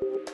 For you.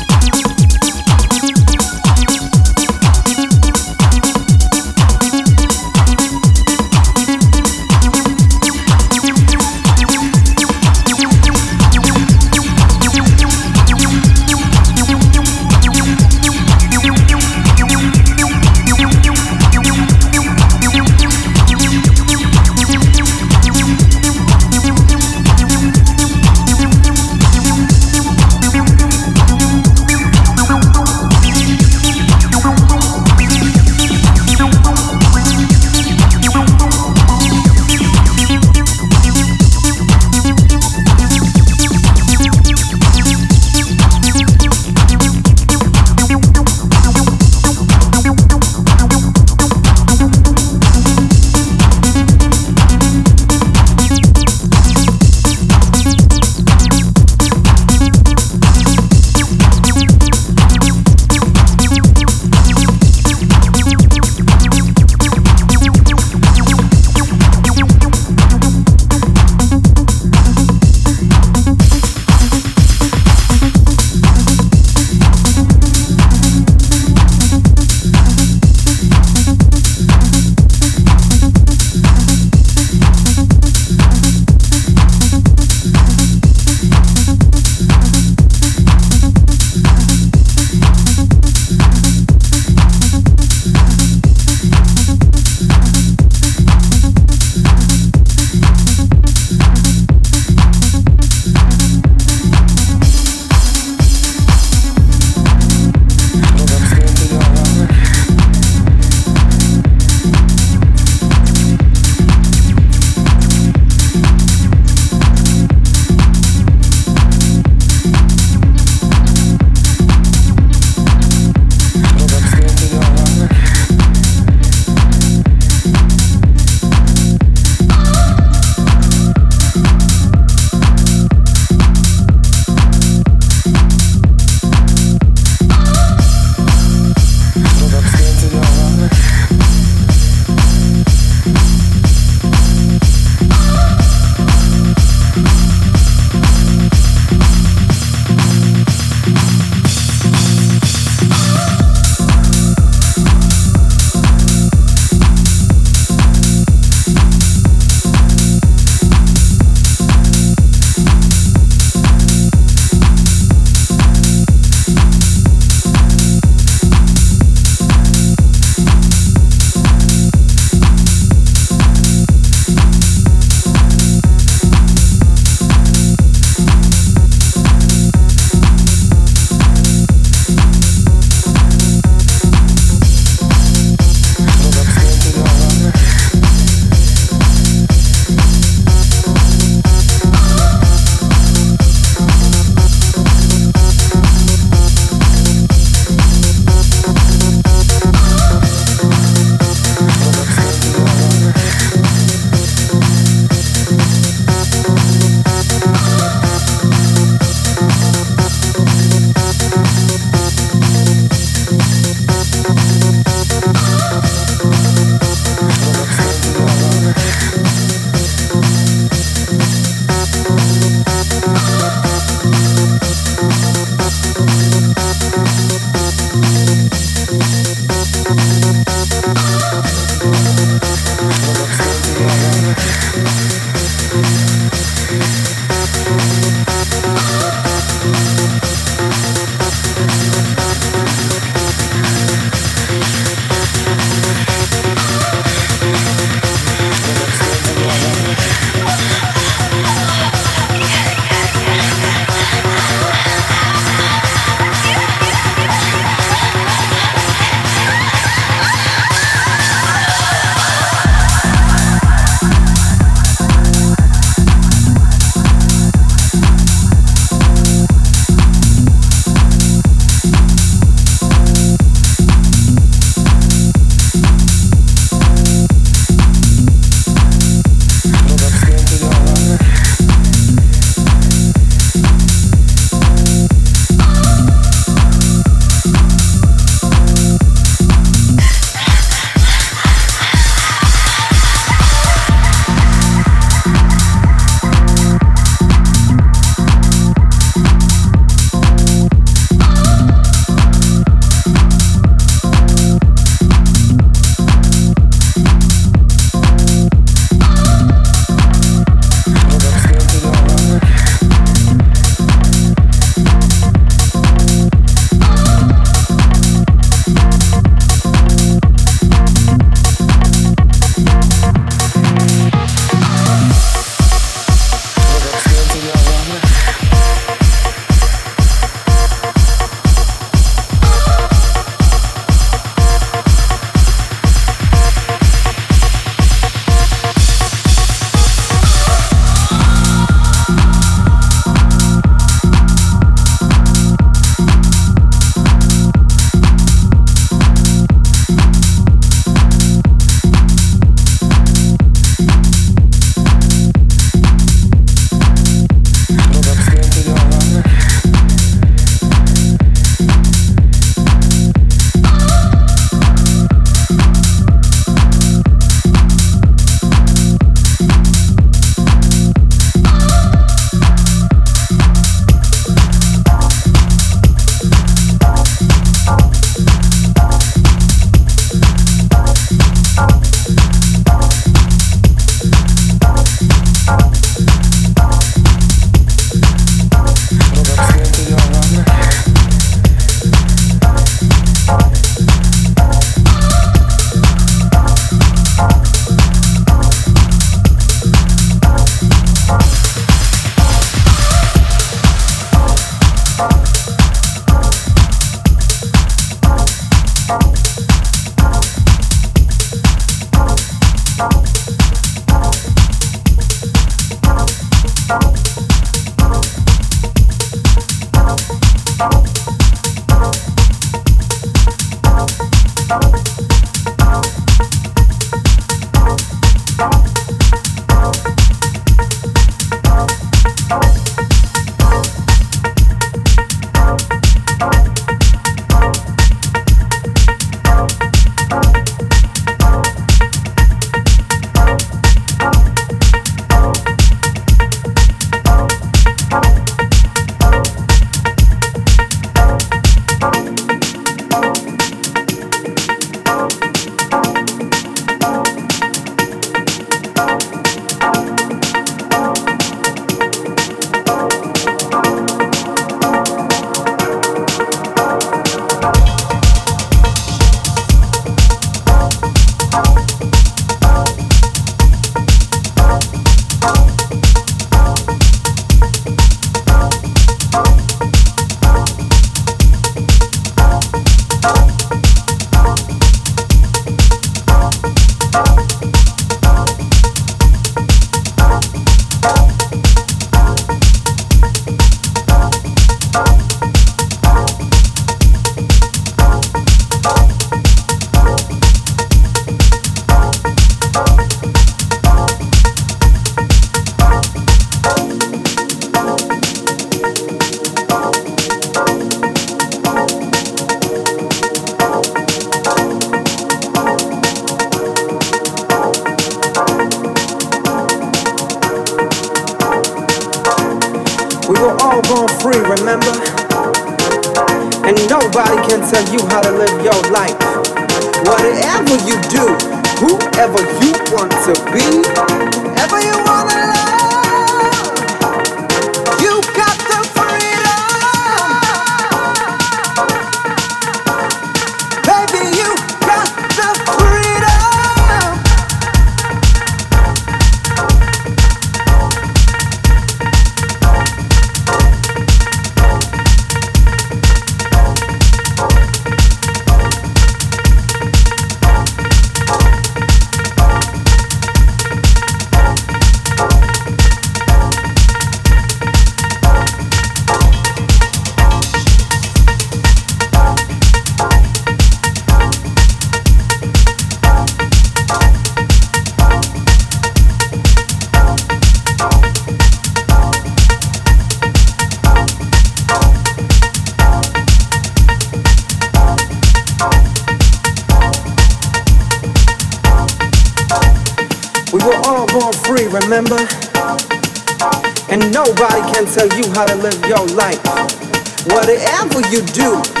Do,